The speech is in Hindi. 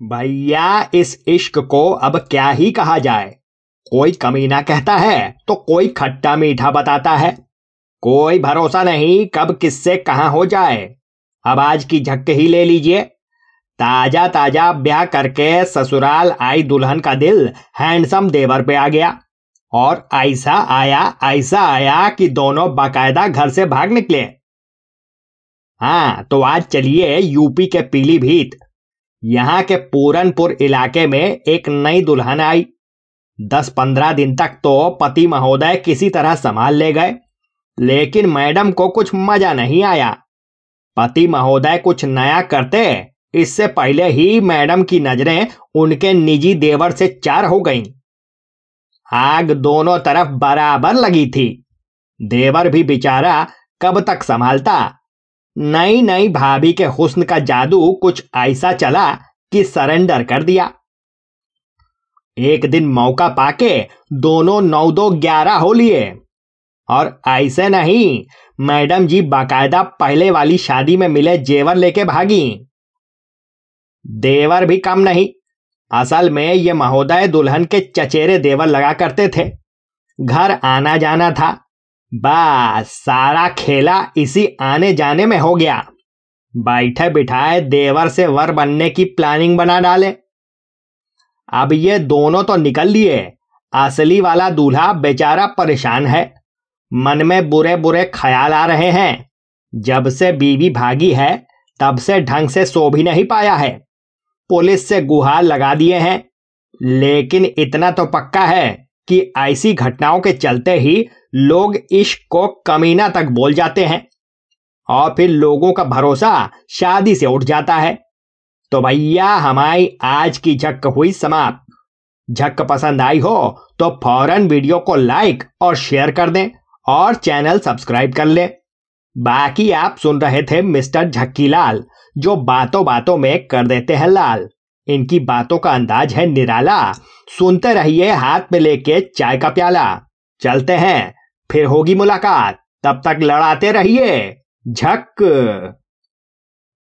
भैया, इस इश्क को अब क्या ही कहा जाए? कोई कमीना कहता है तो कोई खट्टा मीठा बताता है। कोई भरोसा नहीं कब किससे कहाँ हो जाए। अब आज की झक ही ले लीजिए। ताज़ा ताज़ा ब्याह करके ससुराल आई दुल्हन का दिल हैंडसम देवर पे आ गया। और ऐसा आया ऐसा आया कि दोनों बाकायदा घर से भाग निकले। हाँ तो आज चलिए यूपी के पीलीभीत यहाँ के पूरनपुर इलाके में एक नई दुल्हन आई। दस पंद्रह दिन तक तो पति महोदय किसी तरह संभाल ले गए, लेकिन मैडम को कुछ मज़ा नहीं आया। पति महोदय कुछ नया करते, इससे पहले ही मैडम की नज़रें उनके निजी देवर से चार हो गईं। आग दोनों तरफ़ बराबर लगी थी। देवर भी बेचारा कब तक संभालता? नई नई भाभी के हुस्न का जादू कुछ ऐसा चला कि सरेंडर कर दिया। एक दिन मौका पाके दोनों नौ दो ग्यारह हो लिए। और ऐसे नहीं, मैडम जी बाकायदा पहले वाली शादी में मिले जेवर लेके भागी। देवर भी कम नहीं। असल में ये महोदय दुल्हन के चचेरे देवर लगा करते थे। घर आना जाना था। बस, सारा खेला इसी आने जाने में हो गया। बैठे बिठाए देवर से वर बनने की प्लानिंग बना डाले। अब ये दोनों तो निकल लिए। असली वाला दूल्हा बेचारा परेशान है। मन में बुरे बुरे ख्याल आ रहे हैं। जब से बीवी भागी है, तब से ढंग से सो भी नहीं पाया है। पुलिस से गुहार लगा दिए हैं। लेकिन इतना तो पक्का है कि ऐसी घटनाओं के चलते ही लोग इश्क कमीना तक बोल जाते हैं और फिर लोगों का भरोसा शादी से उठ जाता है। तो भैया, हमारी आज की झक हुई समाप्त। झक पसंद आई हो तो फ़ौरन वीडियो को लाइक और शेयर कर दें और चैनल सब्सक्राइब कर लें। बाकी आप सुन रहे थे मिस्टर झक्की लाल जो बातों बातों में कर देते हैं लाल। इनकी बातों का अंदाज है निराला। सुनते रहिए हाथ में लेके चाय का प्याला। चलते हैं। फिर होगी मुलाकात। तब तक लड़ाते रहिए। झक।